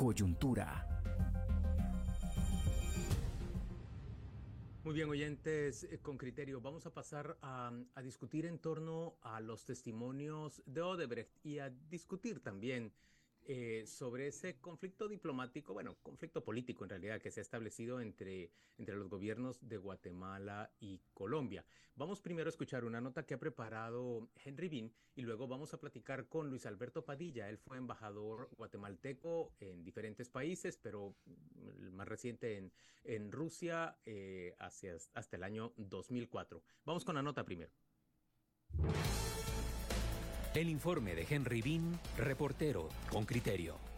Coyuntura. Muy bien, oyentes, eh, con criterio, vamos a pasar a, a, discutir en torno a los testimonios de Odebrecht y a discutir también eh, sobre ese conflicto diplomático, bueno, conflicto político en realidad que se ha establecido entre, entre los gobiernos de Guatemala y Colombia. Vamos primero a escuchar una nota que ha preparado Henry Bean y luego vamos a platicar con Luis Alberto Padilla. Él fue embajador guatemalteco en diferentes países, pero el más reciente en, en Rusia eh, hacia, hasta el año 2004. Vamos con la nota primero. El informe de Henry Bean, reportero con criterio.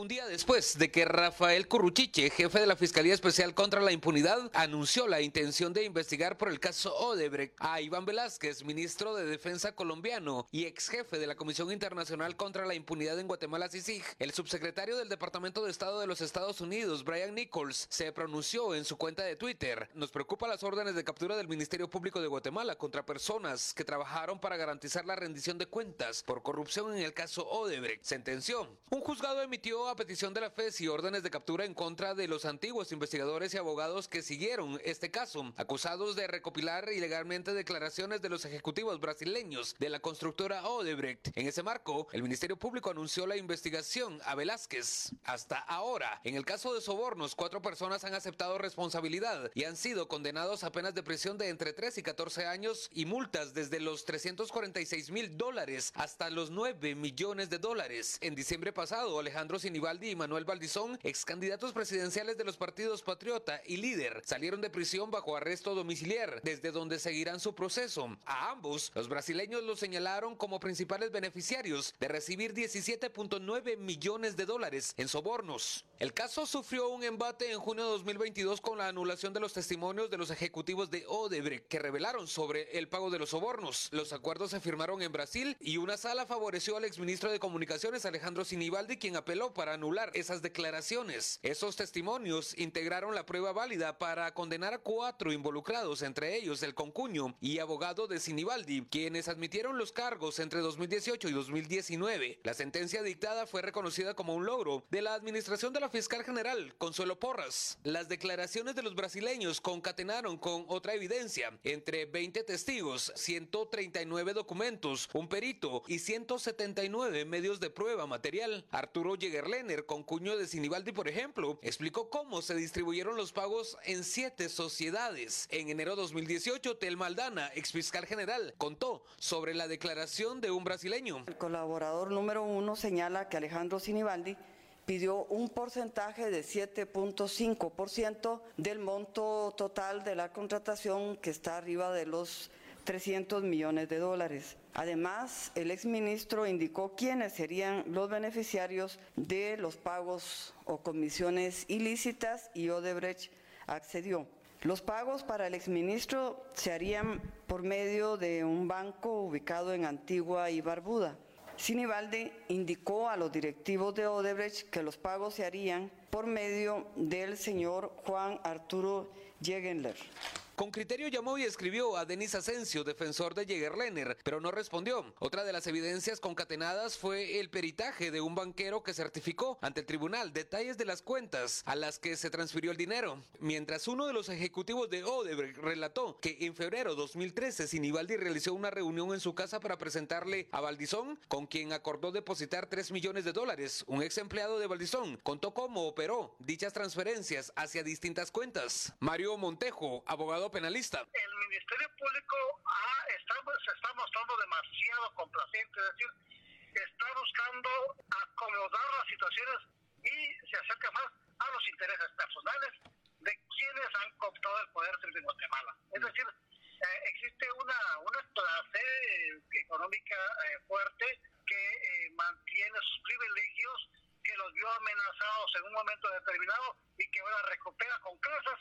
Un día después de que Rafael Curruchiche, jefe de la Fiscalía Especial contra la Impunidad, anunció la intención de investigar por el caso Odebrecht a Iván Velázquez, ministro de Defensa colombiano y ex jefe de la Comisión Internacional contra la Impunidad en Guatemala, CICIG, el subsecretario del Departamento de Estado de los Estados Unidos, Brian Nichols, se pronunció en su cuenta de Twitter. Nos preocupa las órdenes de captura del Ministerio Público de Guatemala contra personas que trabajaron para garantizar la rendición de cuentas por corrupción en el caso Odebrecht, sentenció. Un juzgado emitió a petición de la FES y órdenes de captura en contra de los antiguos investigadores y abogados que siguieron este caso, acusados de recopilar ilegalmente declaraciones de los ejecutivos brasileños de la constructora Odebrecht. En ese marco, el Ministerio Público anunció la investigación a Velázquez. Hasta ahora, en el caso de sobornos, cuatro personas han aceptado responsabilidad y han sido condenados a penas de prisión de entre 3 y 14 años y multas desde los 346 mil dólares hasta los 9 millones de dólares. En diciembre pasado, Alejandro Sinibaldi y Manuel Valdizón, ex candidatos presidenciales de los partidos Patriota y Líder, salieron de prisión bajo arresto domiciliar, desde donde seguirán su proceso. A ambos, los brasileños los señalaron como principales beneficiarios de recibir 17.9 millones de dólares en sobornos. El caso sufrió un embate en junio de 2022 con la anulación de los testimonios de los ejecutivos de Odebrecht que revelaron sobre el pago de los sobornos. Los acuerdos se firmaron en Brasil y una sala favoreció al exministro de Comunicaciones Alejandro Sinibaldi, quien apeló para anular esas declaraciones. Esos testimonios integraron la prueba válida para condenar a cuatro involucrados, entre ellos el concuño y abogado de Sinibaldi, quienes admitieron los cargos entre 2018 y 2019. La sentencia dictada fue reconocida como un logro de la administración de la fiscal general, Consuelo Porras. Las declaraciones de los brasileños concatenaron con otra evidencia, entre 20 testigos, 139 documentos, un perito y 179 medios de prueba material. Arturo Yeguerle con cuño de Sinibaldi, por ejemplo, explicó cómo se distribuyeron los pagos en siete sociedades. En enero de 2018, Tel Maldana, ex fiscal general, contó sobre la declaración de un brasileño. El colaborador número uno señala que Alejandro Sinibaldi pidió un porcentaje de 7.5% del monto total de la contratación que está arriba de los 300 millones de dólares. Además, el exministro indicó quiénes serían los beneficiarios de los pagos o comisiones ilícitas y Odebrecht accedió. Los pagos para el exministro se harían por medio de un banco ubicado en Antigua y Barbuda. Sinibaldi indicó a los directivos de Odebrecht que los pagos se harían por medio del señor Juan Arturo Jegenler. Con criterio llamó y escribió a Denis Asensio, defensor de Jägerlener, pero no respondió. Otra de las evidencias concatenadas fue el peritaje de un banquero que certificó ante el tribunal detalles de las cuentas a las que se transfirió el dinero. Mientras uno de los ejecutivos de Odebrecht relató que en febrero 2013 Sinibaldi realizó una reunión en su casa para presentarle a Valdizón, con quien acordó depositar 3 millones de dólares. Un ex empleado de Valdizón contó cómo operó dichas transferencias hacia distintas cuentas. Mario Montejo, abogado penalista. El Ministerio Público ha, está, se está mostrando demasiado complaciente, es decir, está buscando acomodar las situaciones y se acerca más a los intereses personales de quienes han cooptado el poder en Guatemala. Es decir, eh, existe una, una clase económica eh, fuerte que eh, mantiene sus privilegios, que los vio amenazados en un momento determinado y que ahora recupera con creces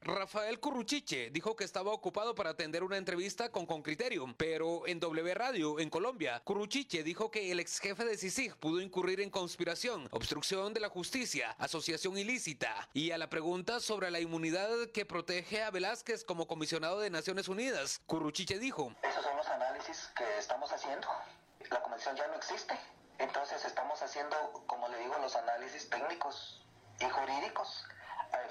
Rafael Curruchiche dijo que estaba ocupado para atender una entrevista con Concriterio, pero en W Radio, en Colombia, Curruchiche dijo que el ex jefe de CICIG pudo incurrir en conspiración, obstrucción de la justicia, asociación ilícita. Y a la pregunta sobre la inmunidad que protege a Velázquez como comisionado de Naciones Unidas, Curruchiche dijo: Esos son los análisis que estamos haciendo la convención ya no existe. Entonces estamos haciendo, como le digo, los análisis técnicos y jurídicos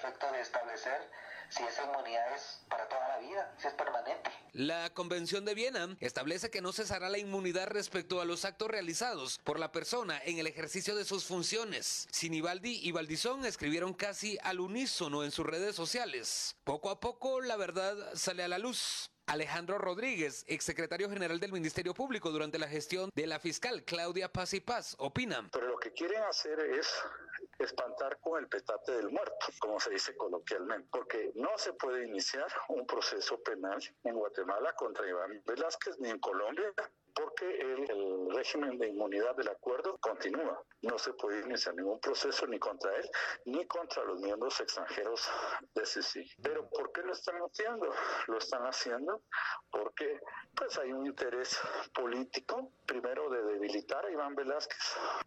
efecto de establecer si esa inmunidad es para toda la vida, si es permanente. La Convención de Viena establece que no cesará la inmunidad respecto a los actos realizados por la persona en el ejercicio de sus funciones. Sinibaldi y Valdizón escribieron casi al unísono en sus redes sociales. Poco a poco la verdad sale a la luz. Alejandro Rodríguez, exsecretario general del Ministerio Público durante la gestión de la fiscal Claudia Paz y Paz, opina. Pero lo que quieren hacer es espantar con el petate del muerto, como se dice coloquialmente, porque no se puede iniciar un proceso penal en Guatemala contra Iván Velázquez ni en Colombia porque el, régimen de inmunidad del acuerdo continúa. No se puede iniciar ningún proceso ni contra él ni contra los miembros extranjeros de CICI. Pero ¿por qué lo están haciendo? Lo están haciendo porque pues hay un interés político, primero de debilitar a Iván Velázquez,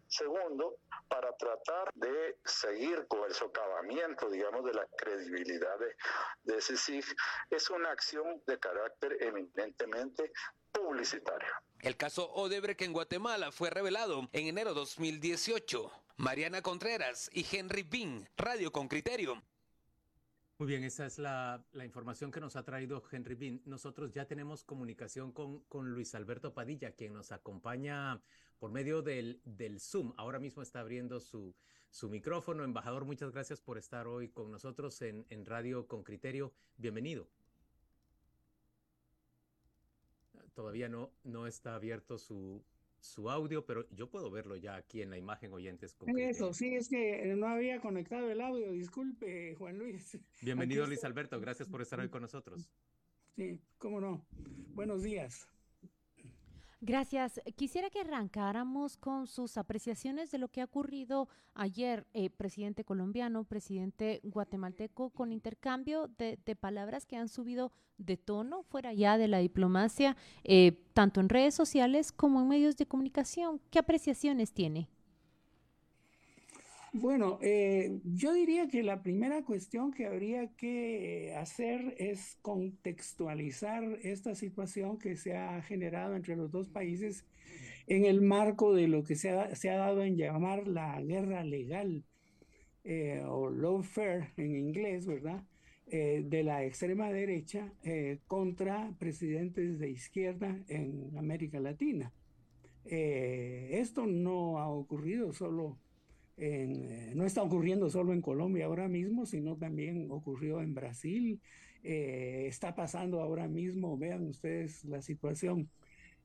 segundo, para tratar de seguir con el socavamiento, digamos, de la credibilidad de, de es una acción de carácter eminentemente publicitario. El caso Odebrecht en Guatemala fue revelado en enero 2018. Mariana Contreras y Henry Bean, Radio con Criterio. Muy bien, esa es la, información que nos ha traído Henry Bean. Nosotros ya tenemos comunicación con, con Luis Alberto Padilla, quien nos acompaña por medio del, del Zoom. Ahora mismo está abriendo su, su micrófono. Embajador, muchas gracias por estar hoy con nosotros en, en Radio con Criterio. Bienvenido. todavía no, no está abierto su, su audio, pero yo puedo verlo ya aquí en la imagen oyentes. Con Eso, sí, es que no había conectado el audio, disculpe, Juan Luis. Bienvenido, Luis Alberto, gracias por estar hoy con nosotros. Sí, cómo no. Buenos días. Gracias. Quisiera que arrancáramos con sus apreciaciones de lo que ha ocurrido ayer, eh, presidente colombiano, presidente guatemalteco, con intercambio de, palabras que han subido de tono fuera ya de la diplomacia, eh, tanto en redes sociales como en medios de comunicación. ¿Qué apreciaciones tiene? Bueno, eh, yo diría que la primera cuestión que habría que hacer es contextualizar esta situación que se ha generado entre los dos países en el marco de lo que se ha, dado en llamar la guerra legal eh, o lawfare en inglés, ¿verdad? Eh, de la extrema derecha contra presidentes de izquierda en América Latina. esto no ha ocurrido solo eh, no está ocurriendo solo en Colombia ahora mismo, sino también ocurrió en Brasil, eh, está pasando ahora mismo, vean ustedes la situación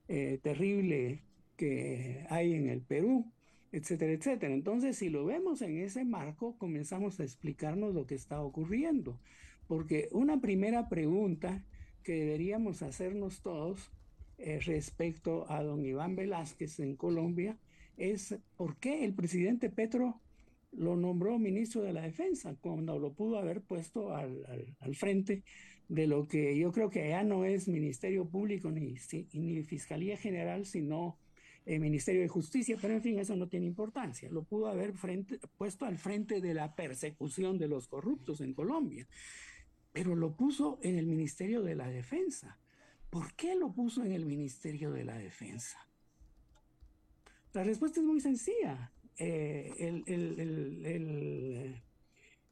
eh, terrible que hay en el Perú, etcétera, etcétera. Entonces, si lo vemos en ese marco, comenzamos a explicarnos lo que está ocurriendo, porque una primera pregunta que deberíamos hacernos todos respecto a don Iván Velázquez en Colombia, es por qué el presidente Petro lo nombró ministro de la Defensa cuando lo pudo haber puesto al, frente de lo que yo creo que ya no es Ministerio Público ni, ni Fiscalía General, sino el Ministerio de Justicia, pero en fin, eso no tiene importancia. Lo pudo haber puesto al frente de la persecución de los corruptos en Colombia, pero lo puso en el Ministerio de la Defensa. ¿Por qué lo puso en el Ministerio de la Defensa? La respuesta es muy sencilla. Eh,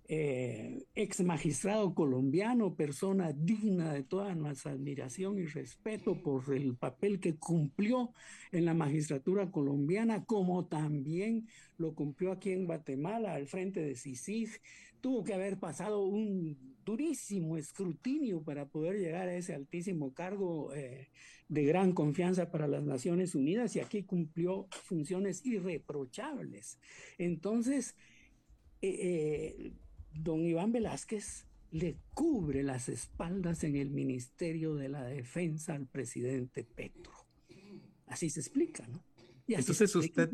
eh, ex magistrado colombiano, persona digna de toda nuestra admiración y respeto por el papel que cumplió en la magistratura colombiana, como también lo cumplió aquí en Guatemala al frente de CICIG, tuvo que haber pasado un durísimo escrutinio para poder llegar a ese altísimo cargo eh, de gran confianza para las Naciones Unidas y aquí cumplió funciones irreprochables. Entonces, eh, don Iván Velázquez le cubre las espaldas en el Ministerio de la Defensa al presidente Petro. Así se explica, ¿no? Y entonces usted,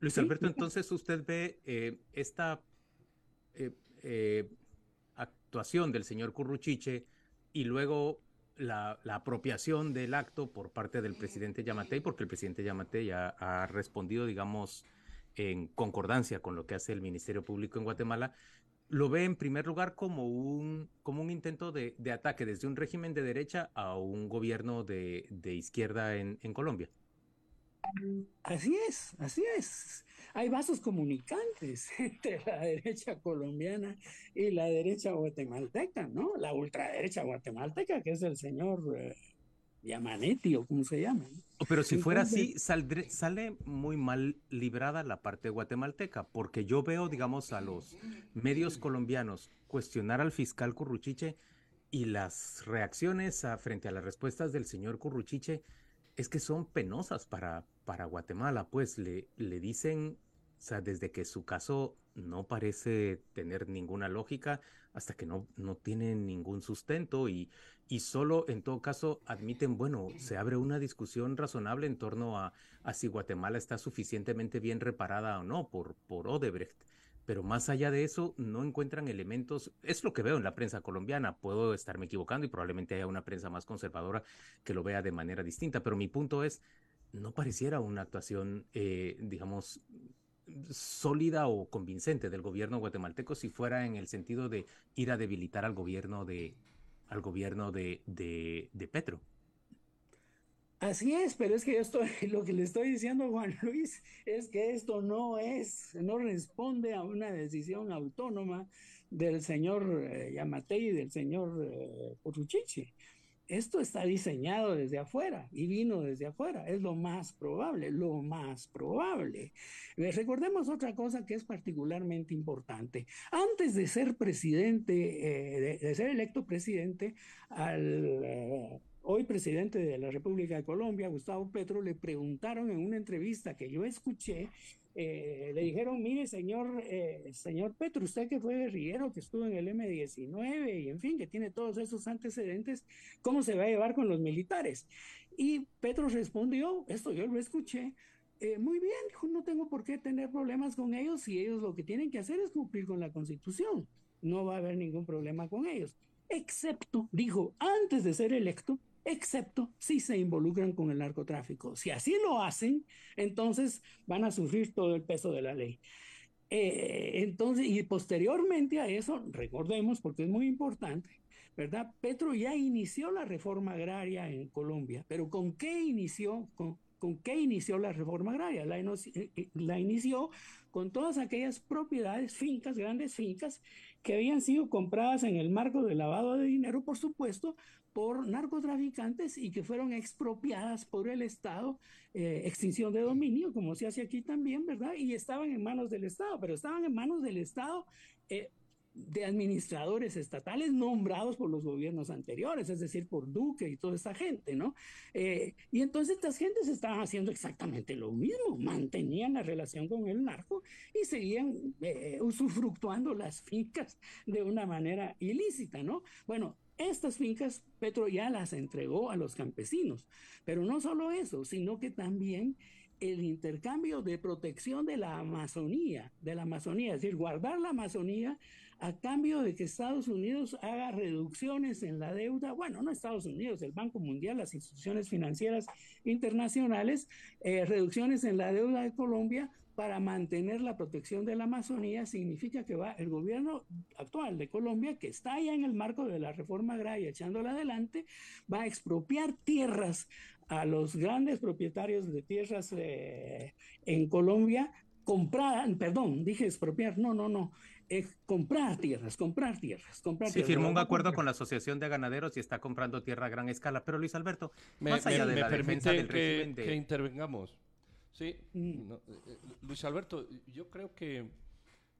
Luis Alberto, entonces usted ve eh, esta actuación del señor Curruchiche y luego la, apropiación del acto por parte del presidente Yamatei, porque el presidente Yamatei ya ha respondido, digamos, en concordancia con lo que hace el Ministerio Público en Guatemala, lo ve en primer lugar como un, como un intento de, ataque desde un régimen de derecha a un gobierno de, izquierda en, Colombia. Así es, así es. Hay vasos comunicantes entre la derecha colombiana y la derecha guatemalteca, ¿no? La ultraderecha guatemalteca, que es el señor eh, Yamanetti o como se llama. Pero si fuera así, sale muy mal librada la parte guatemalteca, porque yo veo, digamos, a los medios colombianos cuestionar al fiscal Curruchiche y las reacciones frente a las respuestas del señor Curruchiche es que son penosas para, para Guatemala, pues le, le dicen, o sea, desde que su caso no parece tener ninguna lógica hasta que no, no tiene ningún sustento y, y solo en todo caso admiten, bueno, se abre una discusión razonable en torno a, si Guatemala está suficientemente bien reparada o no por, por Odebrecht. Pero más allá de eso no encuentran elementos, es lo que veo en la prensa colombiana, puedo estarme equivocando y probablemente haya una prensa más conservadora que lo vea de manera distinta, pero mi punto es, no pareciera una actuación, eh, digamos, sólida o convincente del gobierno guatemalteco si fuera en el sentido de ir a debilitar al gobierno de, al gobierno de, de, de Petro. Así es, pero es que yo estoy, lo que le estoy diciendo Juan Luis es que esto no es, no responde a una decisión autónoma del señor eh, Yamatei y del señor eh, Esto está diseñado desde afuera y vino desde afuera. Es lo más probable, lo más probable. Recordemos otra cosa que es particularmente importante. Antes de ser presidente, eh, de, ser electo presidente, al eh, hoy presidente de la República de Colombia, Gustavo Petro, le preguntaron en una entrevista que yo escuché, eh, le dijeron, mire, señor, eh, señor Petro, usted que fue guerrillero, que estuvo en el M-19 y en fin, que tiene todos esos antecedentes, ¿cómo se va a llevar con los militares? Y Petro respondió, esto yo lo escuché, eh, muy bien, dijo, no tengo por qué tener problemas con ellos si ellos lo que tienen que hacer es cumplir con la constitución. No va a haber ningún problema con ellos. Excepto, dijo, antes de ser electo, excepto si se involucran con el narcotráfico. Si así lo hacen, entonces van a sufrir todo el peso de la ley. Eh, entonces, y posteriormente a eso, recordemos, porque es muy importante, ¿verdad? Petro ya inició la reforma agraria en Colombia, pero ¿con qué inició? Con, ¿Con qué inició la reforma agraria? La, eh, eh, la, inició con todas aquellas propiedades, fincas, grandes fincas, que habían sido compradas en el marco del lavado de dinero, por supuesto, por narcotraficantes y que fueron expropiadas por el Estado, eh, extinción de dominio, como se hace aquí también, ¿verdad? Y estaban en manos del Estado, pero estaban en manos del Estado de administradores estatales nombrados por los gobiernos anteriores, es decir, por Duque y toda esta gente, ¿no? Eh, y entonces estas gentes estaban haciendo exactamente lo mismo, mantenían la relación con el narco y seguían eh, usufructuando las fincas de una manera ilícita, ¿no? Bueno, estas fincas Petro ya las entregó a los campesinos, pero no solo eso, sino que también el intercambio de protección de la Amazonía, de la Amazonía, es decir, guardar la Amazonía a cambio de que Estados Unidos haga reducciones en la deuda, bueno, no Estados Unidos, el Banco Mundial, las instituciones financieras internacionales, eh, reducciones en la deuda de Colombia para mantener la protección de la Amazonía significa que va el gobierno actual de Colombia, que está ya en el marco de la reforma agraria echándola adelante, va a expropiar tierras a los grandes propietarios de tierras eh, en Colombia, comprar, perdón, dije expropiar, no, no, no, comprar tierras, comprar tierras, comprar sí, firmó un acuerdo con la Asociación de Ganaderos y está comprando tierra a gran escala. Pero Luis Alberto, más allá de la defensa del que, que intervengamos. Sí, mm. eh, eh, Luis Alberto, yo creo que,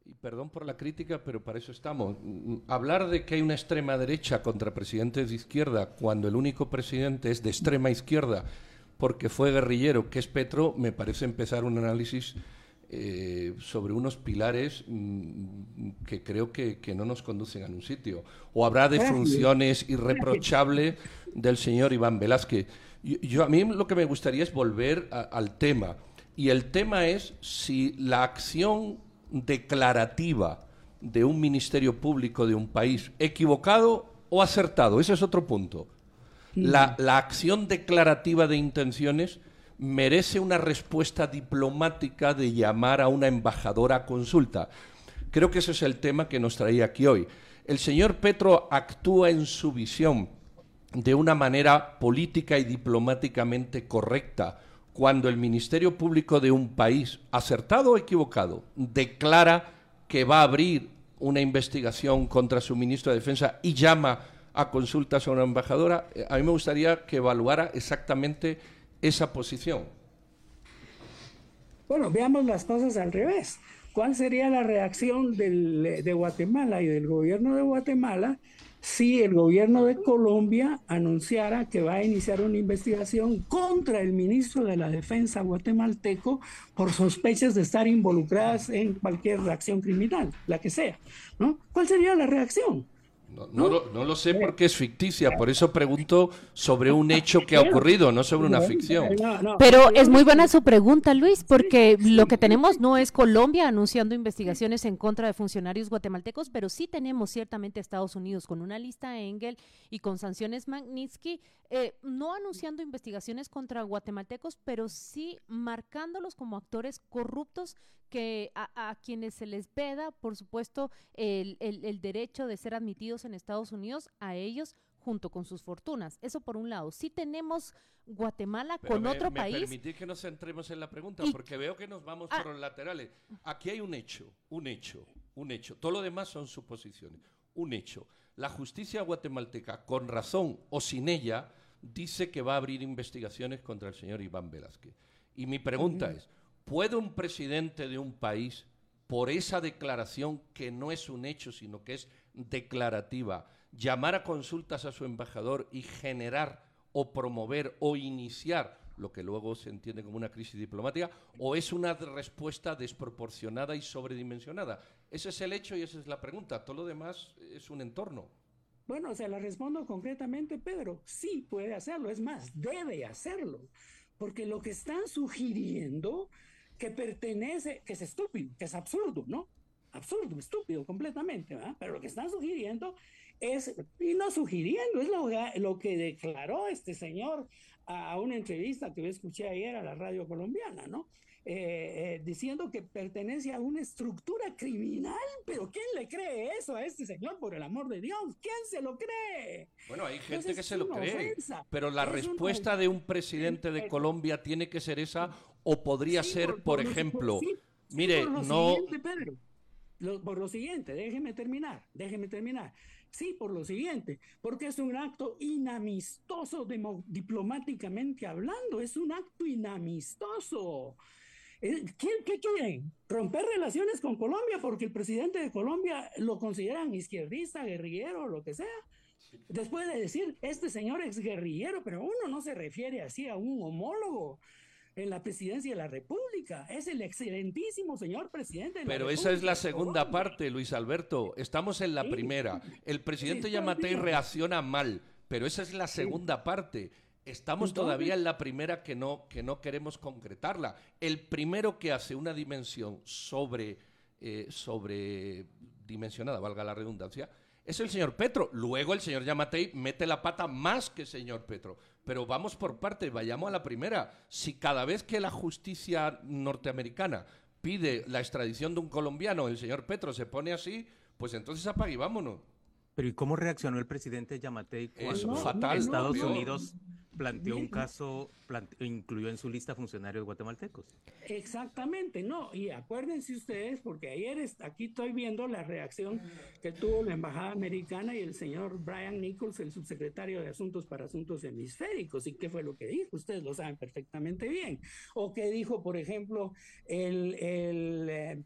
y perdón por la crítica, pero para eso estamos. Mm, hablar de que hay una extrema derecha contra presidentes de izquierda cuando el único presidente es de extrema izquierda porque fue guerrillero, que es Petro, me parece empezar un análisis eh, sobre unos pilares mm, que creo que, no nos conducen a un sitio. O habrá de funciones irreprochables del señor Iván Velázquez. Yo, a mí lo que me gustaría es volver al tema. Y el tema es si la acción declarativa de un ministerio público de un país equivocado o acertado. Ese es otro punto. La, la acción declarativa de intenciones merece una respuesta diplomática de llamar a una embajadora a consulta. Creo que ese es el tema que nos traía aquí hoy. El señor Petro actúa en su visión de una manera política y diplomáticamente correcta cuando el Ministerio Público de un país, acertado o equivocado, declara que va a abrir una investigación contra su ministro de Defensa y llama a consultas a una embajadora, eh, a mí me gustaría que evaluara exactamente esa posición. Bueno, veamos las cosas al revés. ¿Cuál sería la reacción de Guatemala y del gobierno de Guatemala si el gobierno de Colombia anunciara que va a iniciar una investigación contra el ministro de la Defensa guatemalteco por sospechas de estar involucradas en cualquier acción criminal, la que sea, ¿no? ¿Cuál sería la reacción? No, lo, sé porque es ficticia, por eso pregunto sobre un hecho que ha ocurrido, no sobre una ficción. Pero es muy buena su pregunta, Luis, porque lo que tenemos no es Colombia anunciando investigaciones en contra de funcionarios guatemaltecos, pero sí tenemos ciertamente Estados Unidos con una lista Engel y con sanciones Magnitsky, eh, no anunciando investigaciones contra guatemaltecos, pero sí marcándolos como actores corruptos que a, quienes se les veda, por supuesto, el, el, derecho de ser admitidos en Estados Unidos, a ellos junto con sus fortunas. Eso por un lado. Si tenemos Guatemala con otro país. Permitid que nos centremos en la pregunta, porque veo que nos vamos por ah. los laterales. Aquí hay un hecho, un hecho, un hecho. Todo lo demás son suposiciones. Un hecho. La justicia guatemalteca, con razón o sin ella, dice que va a abrir investigaciones contra el señor Iván Velázquez. Y mi pregunta es, ¿Puede un presidente de un país, por esa declaración que no es un hecho, sino que es declarativa, llamar a consultas a su embajador y generar o promover o iniciar lo que luego se entiende como una crisis diplomática, o es una respuesta desproporcionada y sobredimensionada? Ese es el hecho y esa es la pregunta. Todo lo demás es un entorno. Bueno, se la respondo concretamente, Pedro. Sí puede hacerlo, es más, debe hacerlo. Porque lo que están sugiriendo que pertenece, que es estúpido, que es absurdo, ¿no? Absurdo, estúpido completamente, ¿verdad? Pero lo que están sugiriendo es, y no sugiriendo, es lo, lo que declaró este señor a una entrevista que yo escuché ayer a la radio colombiana, ¿no? Eh, eh, diciendo que pertenece a una estructura criminal, pero ¿quién le cree eso a este señor, por el amor de Dios? ¿Quién se lo cree? Bueno, hay gente que se lo cree, pero la respuesta de un presidente de Colombia tiene que ser esa o podría ser, por, ejemplo, mire, no... por lo siguiente, déjeme terminar, déjeme terminar. Sí, por lo siguiente, porque es un acto inamistoso diplomáticamente hablando, es un acto inamistoso. Eh, ¿Qué, ¿Qué, quieren? ¿Romper relaciones con Colombia porque el presidente de Colombia lo consideran izquierdista, guerrillero, lo que sea? Después de decir, este señor es guerrillero, pero uno no se refiere así a un homólogo en la presidencia de la República. Es el excelentísimo señor presidente. Pero esa es la segunda parte, Luis Alberto. Estamos en la primera. El presidente Yamatei reacciona mal, pero esa es la segunda parte. Estamos todavía en la primera que no, que no queremos concretarla. El primero que hace una dimensión sobre, eh, sobre dimensionada, valga la redundancia, es el señor Petro. Luego el señor Yamatei mete la pata más que el señor Petro. Pero vamos por partes, vayamos a la primera. Si cada vez que la justicia norteamericana pide la extradición de un colombiano, el señor Petro se pone así, pues entonces apague y vámonos. Pero ¿y cómo reaccionó el presidente Yamatei cuando fatal, Estados Unidos planteó un caso, incluyó en su lista funcionarios guatemaltecos. Exactamente, no, y acuérdense ustedes, porque ayer aquí estoy viendo la reacción que tuvo la Embajada Americana y el señor Brian Nichols, el subsecretario de Asuntos para Asuntos Hemisféricos, y qué fue lo que dijo, ustedes lo saben perfectamente bien. O qué dijo, por ejemplo, el... el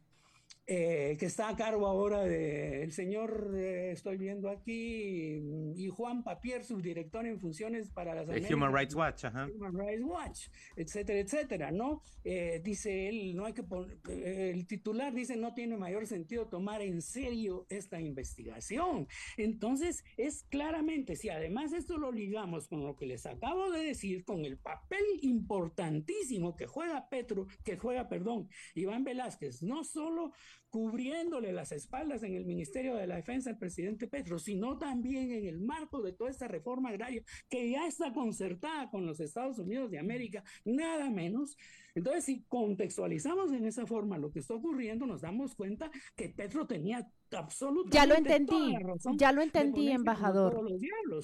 eh, que está a cargo ahora del señor, eh, estoy viendo aquí, y Juan Papier, subdirector en funciones para las Human Rights Watch, Human Rights Watch, etcétera, etcétera, ¿no? Eh, dice él, no hay que el titular dice no tiene mayor sentido tomar en serio esta investigación. Entonces, es claramente, si además esto lo ligamos con lo que les acabo de decir, con el papel importantísimo que juega Petro, que juega, perdón, Iván Velázquez, no solo cubriéndole las espaldas en el Ministerio de la Defensa al presidente Petro, sino también en el marco de toda esta reforma agraria que ya está concertada con los Estados Unidos de América, nada menos. Entonces, si contextualizamos en esa forma lo que está ocurriendo, nos damos cuenta que Petro tenía absolutamente ya lo entendí, ya lo entendí, embajador.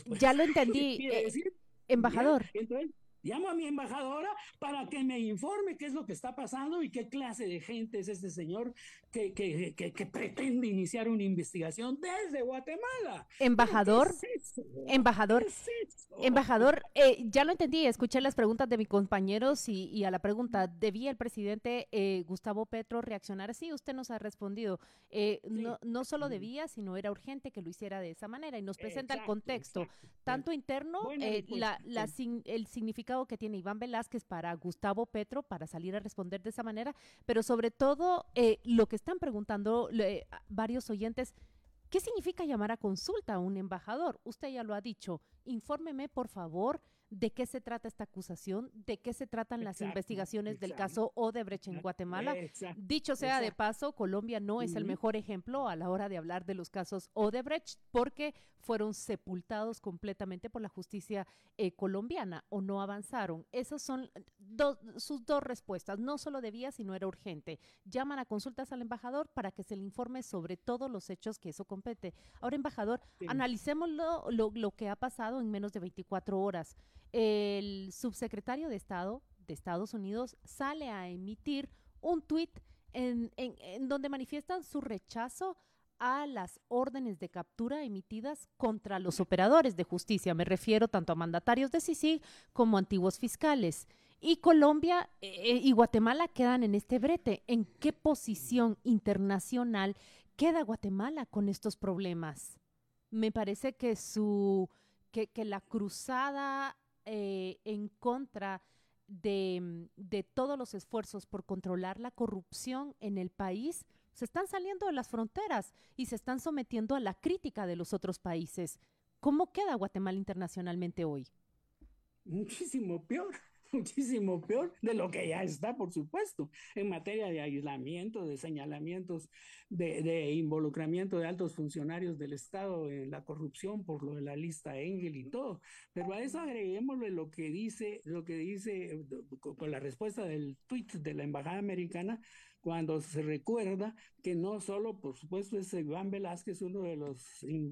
Pues. Ya lo entendí, embajador. Entonces, Llamo a mi embajadora para que me informe qué es lo que está pasando y qué clase de gente es este señor que, que, que, pretende iniciar una investigación desde Guatemala. Embajador, embajador, embajador, eh, ya lo entendí, escuché las preguntas de mis compañeros y, a la pregunta, ¿debía el presidente eh, Gustavo Petro reaccionar así? Usted nos ha respondido, eh, no, no solo debía, sino era urgente que lo hiciera de esa manera. Y nos presenta el contexto, tanto interno, la, la, el significado que tiene Iván Velázquez para Gustavo Petro para salir a responder de esa manera, pero sobre todo lo que están preguntando varios oyentes, ¿qué significa llamar a consulta a un embajador? Usted ya lo ha dicho, infórmeme por favor de qué se trata esta acusación, de qué se tratan las investigaciones del caso Odebrecht en Guatemala. Dicho sea de paso, Colombia no es el mejor ejemplo a la hora de hablar de los casos Odebrecht porque fueron sepultados completamente por la justicia eh, colombiana o no avanzaron. Esas son sus dos respuestas. No solo debía, sino era urgente. Llaman a consultas al embajador para que se le informe sobre todos los hechos que eso compete. Ahora, embajador, analicemos lo, lo que ha pasado en menos de 24 horas el subsecretario de Estado de Estados Unidos sale a emitir un tuit en, donde manifiestan su rechazo a las órdenes de captura emitidas contra los operadores de justicia. Me refiero tanto a mandatarios de CICIG como antiguos fiscales. Y Colombia eh, y Guatemala quedan en este brete. ¿En qué posición internacional queda Guatemala con estos problemas? Me parece que su que, la cruzada eh, en contra de, de, todos los esfuerzos por controlar la corrupción en el país, se están saliendo de las fronteras y se están sometiendo a la crítica de los otros países. ¿Cómo queda Guatemala internacionalmente hoy? Muchísimo peor. muchísimo peor de lo que ya está, por supuesto, en materia de aislamiento, de señalamientos, de, involucramiento de altos funcionarios del Estado en la corrupción por lo de la lista Engel y todo. Pero a eso agreguémosle lo que dice, lo que dice con la respuesta del tweet de la Embajada Americana, cuando se recuerda que no solo, por supuesto, es Iván Velázquez uno de los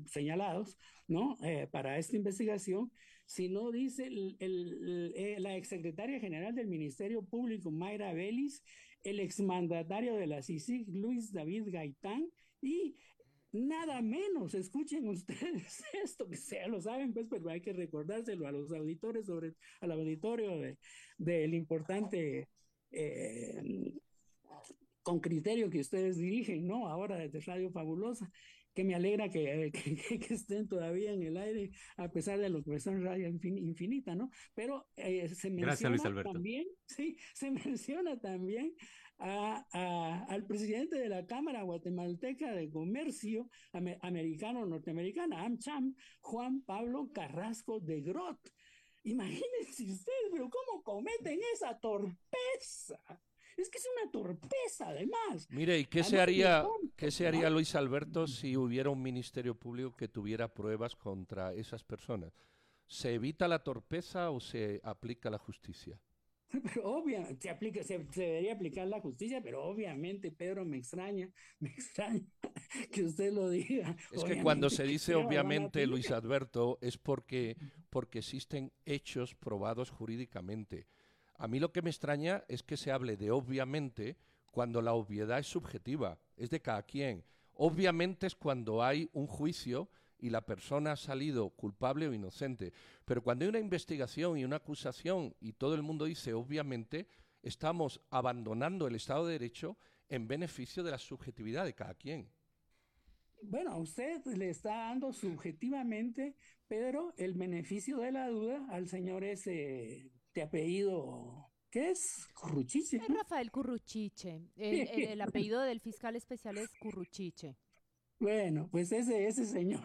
señalados, ¿no? Eh, para esta investigación, sino dice el, eh, la exsecretaria general del Ministerio Público, Mayra Vélez, el exmandatario de la CICIG, Luis David Gaitán, y nada menos, escuchen ustedes esto, que sea lo saben, pues, pero hay que recordárselo a los auditores, sobre, al auditorio del de, importante eh, con criterio que ustedes dirigen, ¿no? Ahora desde Radio Fabulosa que me alegra que, que, estén todavía en el aire, a pesar de que son radio infinita, ¿no? Pero eh, se menciona también, sí, se menciona también a, al presidente de la Cámara Guatemalteca de Comercio Americano-Norteamericana, AmCham, Juan Pablo Carrasco de Grot. Imagínense ustedes, pero ¿cómo cometen esa torpeza? Es que es una torpeza, además. Mire, ¿y qué se haría, qué se haría Luis Alberto si hubiera un ministerio público que tuviera pruebas contra esas personas? ¿Se evita la torpeza o se aplica la justicia? Pero obviamente, se, aplica, se, debería aplicar la justicia, pero obviamente, Pedro, me extraña, me extraña que usted lo diga. Es que cuando se dice obviamente, Luis Alberto, es porque, porque existen hechos probados jurídicamente. A mí lo que me extraña es que se hable de obviamente cuando la obviedad es subjetiva, es de cada quien. Obviamente es cuando hay un juicio y la persona ha salido culpable o inocente. Pero cuando hay una investigación y una acusación y todo el mundo dice obviamente, estamos abandonando el Estado de Derecho en beneficio de la subjetividad de cada quien. Bueno, a usted le está dando subjetivamente, Pedro, el beneficio de la duda al señor ese este apellido, ¿qué es? Curruchiche. Rafael Curruchiche. El, apellido del fiscal especial es Curruchiche. Bueno, pues ese, ese señor,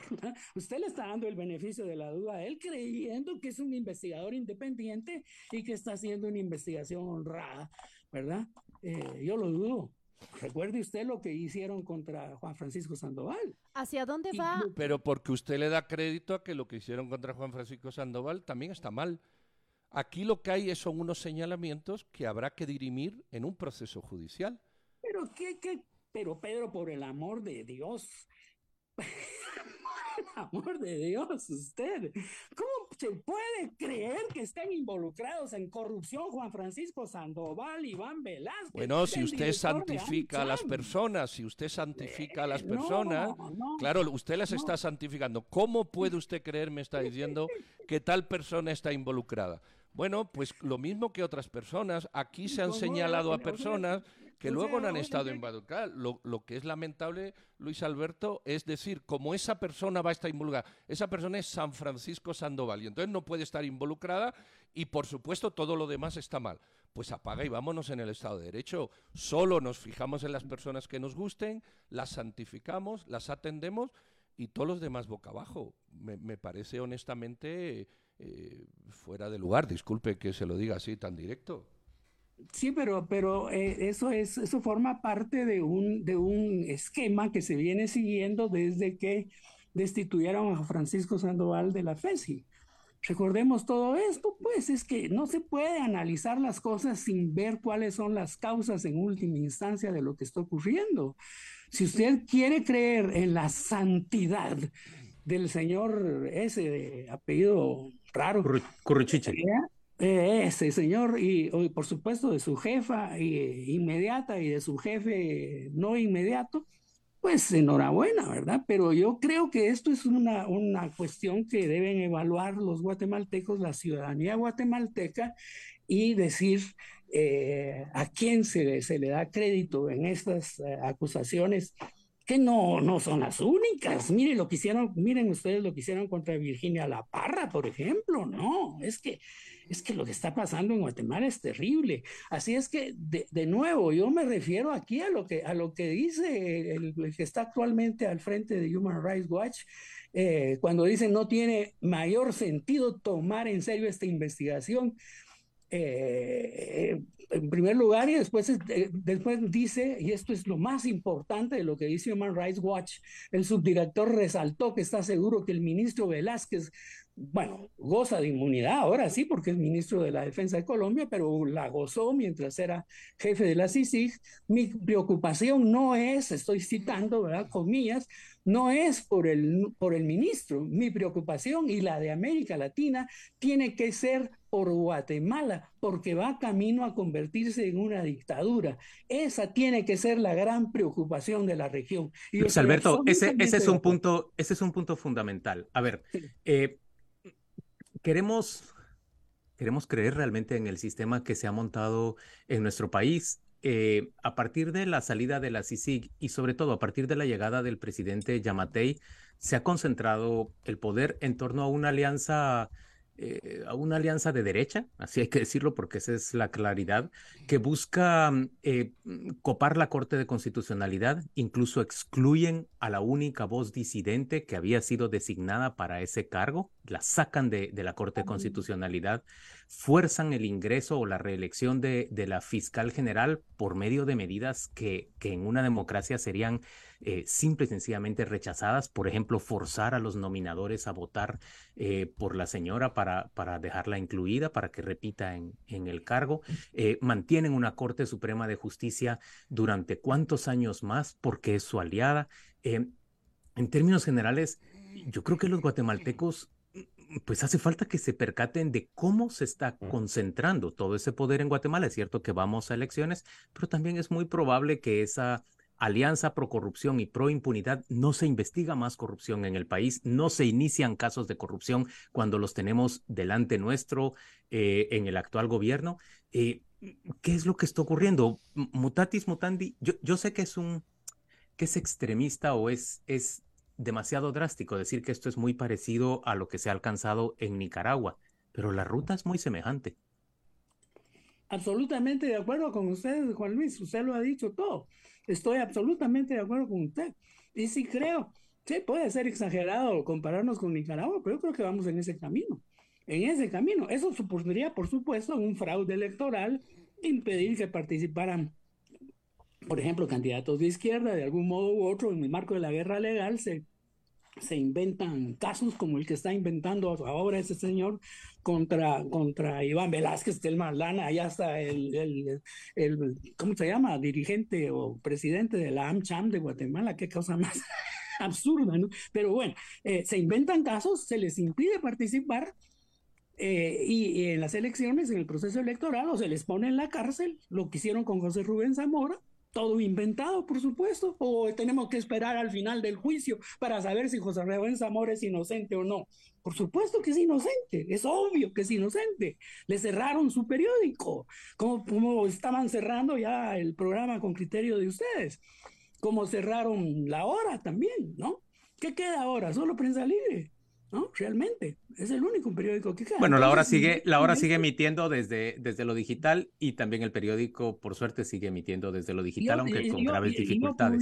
usted le está dando el beneficio de la duda a él creyendo que es un investigador independiente y que está haciendo una investigación honrada, ¿verdad? Eh, yo lo dudo. Recuerde usted lo que hicieron contra Juan Francisco Sandoval. ¿Hacia dónde va? Pero porque usted le da crédito a que lo que hicieron contra Juan Francisco Sandoval también está mal. Aquí lo que hay son unos señalamientos que habrá que dirimir en un proceso judicial. Pero qué, qué, pero Pedro, por el amor de Dios, por el amor de Dios, usted, ¿cómo ¿Se puede creer que estén involucrados en corrupción Juan Francisco Sandoval, Iván Velázquez? Bueno, si usted santifica a las personas, si usted santifica a las personas, claro, usted las está santificando. ¿Cómo puede usted creer, me está diciendo, que tal persona está involucrada? Bueno, pues lo mismo que otras personas. Aquí se han señalado a personas que luego no han estado involucradas. Lo, lo que es lamentable, Luis Alberto, es decir, como esa persona va a estar involucrada, esa persona es San Francisco Sandoval y entonces no puede estar involucrada y por supuesto todo lo demás está mal. Pues apaga y vámonos en el Estado de Derecho. Solo nos fijamos en las personas que nos gusten, las santificamos, las atendemos y todos los demás boca abajo. Me, parece honestamente eh, fuera de lugar. Disculpe que se lo diga así tan directo. Sí, pero, pero eh, eso, es, eso forma parte de un, de un esquema que se viene siguiendo desde que destituyeron a Francisco Sandoval de la FESI. Recordemos todo esto, pues es que no se puede analizar las cosas sin ver cuáles son las causas en última instancia de lo que está ocurriendo. Si usted quiere creer en la santidad del señor ese de apellido raro, Curruchiche. Eh, ese señor, y, por supuesto de su jefa inmediata y de su jefe no inmediato, pues enhorabuena, ¿verdad? Pero yo creo que esto es una, una cuestión que deben evaluar los guatemaltecos, la ciudadanía guatemalteca, y decir eh, a quién se, se, le da crédito en estas eh, acusaciones que no, no son las únicas. Miren lo que hicieron, miren ustedes lo que hicieron contra Virginia La Parra, por ejemplo. No, es que es que lo que está pasando en Guatemala es terrible. Así es que, de, nuevo, yo me refiero aquí a lo que, a lo que dice el, que está actualmente al frente de Human Rights Watch, eh, cuando dice no tiene mayor sentido tomar en serio esta investigación. Eh, en primer lugar, y después, eh, después dice, y esto es lo más importante de lo que dice Human Rights Watch, el subdirector resaltó que está seguro que el ministro Velázquez bueno, goza de inmunidad ahora sí, porque es ministro de la Defensa de Colombia, pero la gozó mientras era jefe de la CICIG. Mi preocupación no es, estoy citando, ¿verdad? Comillas, no es por el, por el ministro. Mi preocupación y la de América Latina tiene que ser por Guatemala, porque va camino a convertirse en una dictadura. Esa tiene que ser la gran preocupación de la región. Y Luis Alberto, ese, ese, es un punto, ese es un punto fundamental. A ver, eh, queremos, queremos creer realmente en el sistema que se ha montado en nuestro país. Eh, a partir de la salida de la CICIG y sobre todo a partir de la llegada del presidente Yamatei, se ha concentrado el poder en torno a una alianza eh, a una alianza de derecha, así hay que decirlo porque esa es la claridad, que busca mm, eh, mm, copar la Corte de Constitucionalidad, incluso excluyen a la única voz disidente que había sido designada para ese cargo, la sacan de, de la Corte de Constitucionalidad fuerzan el ingreso o la reelección de, de la fiscal general por medio de medidas que, que en una democracia serían eh, simple y sencillamente rechazadas. Por ejemplo, forzar a los nominadores a votar eh, por la señora para, para dejarla incluida, para que repita en, en el cargo. Eh, mantienen una Corte Suprema de Justicia durante cuántos años más porque es su aliada. en términos generales, yo creo que los guatemaltecos pues hace falta que se percaten de cómo se está concentrando todo ese poder en Guatemala. Es cierto que vamos a elecciones, pero también es muy probable que esa alianza pro corrupción y pro impunidad no se investiga más corrupción en el país, no se inician casos de corrupción cuando los tenemos delante nuestro eh, en el actual gobierno. Eh, ¿Qué es lo que está ocurriendo? Mutatis mutandi, yo, yo sé que es un que es extremista o es, es demasiado drástico decir que esto es muy parecido a lo que se ha alcanzado en Nicaragua, pero la ruta es muy semejante. Absolutamente de acuerdo con usted, Juan Luis, usted lo ha dicho todo. Estoy absolutamente de acuerdo con usted. Y sí creo, sí, puede ser exagerado compararnos con Nicaragua, pero yo creo que vamos en ese camino. En ese camino. Eso supondría, por supuesto, un fraude electoral, impedir que participaran por ejemplo, candidatos de izquierda, de algún modo u otro, en el marco de la guerra legal, se, se inventan casos como el que está inventando ahora ese señor contra, contra Iván Velázquez del Marlana, allá está el, el, el, ¿cómo se llama? Dirigente o presidente de la AmCham de Guatemala, qué cosa más absurda, ¿no? Pero bueno, eh, se inventan casos, se les impide participar eh, y, en las elecciones, en el proceso electoral, o se les pone en la cárcel, lo que hicieron con José Rubén Zamora, todo inventado, por supuesto, o tenemos que esperar al final del juicio para saber si José Rubén Zamora es inocente o no. Por supuesto que es inocente, es obvio que es inocente. Le cerraron su periódico, como, como estaban cerrando ya el programa con criterio de ustedes, como cerraron la hora también, ¿no? ¿Qué queda ahora? Solo prensa libre. ¿No? Realmente, es el único periódico que queda. Bueno, la hora sigue, la hora sigue emitiendo desde, desde lo digital y también el periódico, por suerte, sigue emitiendo desde lo digital, aunque con graves dificultades.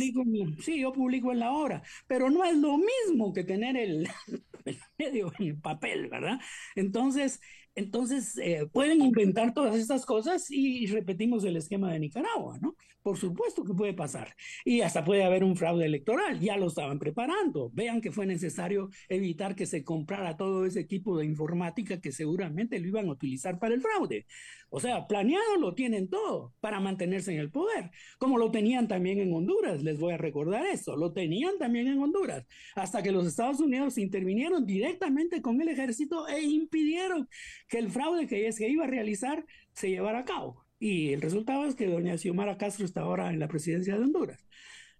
sí, yo publico en la hora, pero no es lo mismo que tener el, el medio en el papel, ¿verdad? Entonces, entonces eh, pueden inventar todas estas cosas y repetimos el esquema de Nicaragua, ¿no? Por supuesto que puede pasar. Y hasta puede haber un fraude electoral. Ya lo estaban preparando. Vean que fue necesario evitar que se comprara todo ese equipo de informática que seguramente lo iban a utilizar para el fraude. O sea, planeado lo tienen todo para mantenerse en el poder, como lo tenían también en Honduras. Les voy a recordar eso. Lo tenían también en Honduras. Hasta que los Estados Unidos intervinieron directamente con el ejército e impidieron que el fraude que se iba a realizar se llevara a cabo. Y el resultado es que doña Xiomara Castro está ahora en la presidencia de Honduras.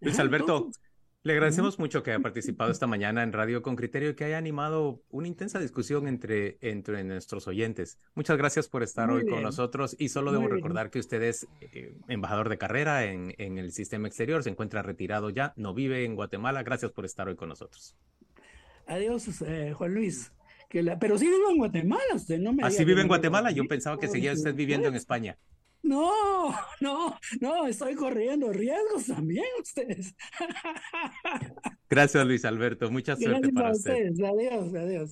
Luis Alberto, le agradecemos mucho que haya participado esta mañana en Radio con Criterio y que haya animado una intensa discusión entre, entre nuestros oyentes. Muchas gracias por estar hoy con nosotros y solo debo recordar que usted es eh, embajador de carrera en, en el sistema exterior, se encuentra retirado ya, no vive en Guatemala. Gracias por estar hoy con nosotros. Adiós, eh, Juan Luis. Que la... Pero sí vive en Guatemala, usted no me. Así vive en Guatemala, yo pensaba que seguía usted viviendo en España. No, no, no, estoy corriendo riesgos también ustedes. Gracias, Luis Alberto. Mucha suerte para ustedes. Adiós, adiós.